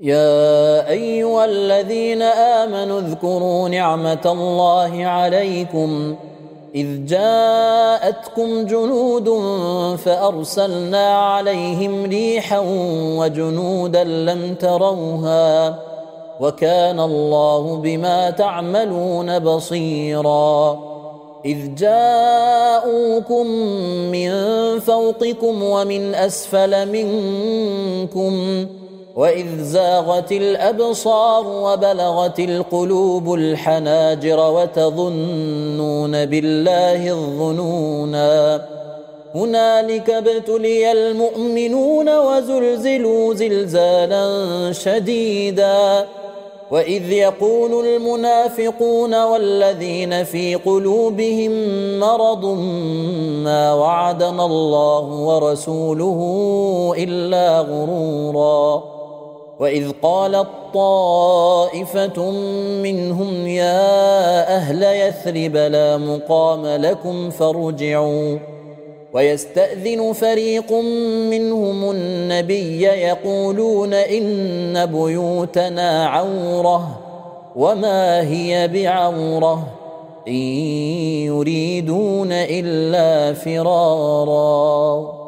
يا أيها الذين آمنوا اذكروا نعمة الله عليكم إذ جاءتكم جنود فأرسلنا عليهم ريحا وجنودا لم تروها وكان الله بما تعملون بصيرا إذ جاءوكم من فوقكم ومن أسفل منكم واذ زاغت الابصار وبلغت القلوب الحناجر وتظنون بالله الظنونا هنالك ابتلي المؤمنون وزلزلوا زلزالا شديدا واذ يقول المنافقون والذين في قلوبهم مرض ما وعدنا الله ورسوله الا غرورا وإذ قالت طائفه منهم يا أهل يثرب لا مقام لكم فارجعوا. ويستأذن فريق منهم النبي يقولون إن بيوتنا عورة وما هي بعورة إن يريدون إلا فرارا.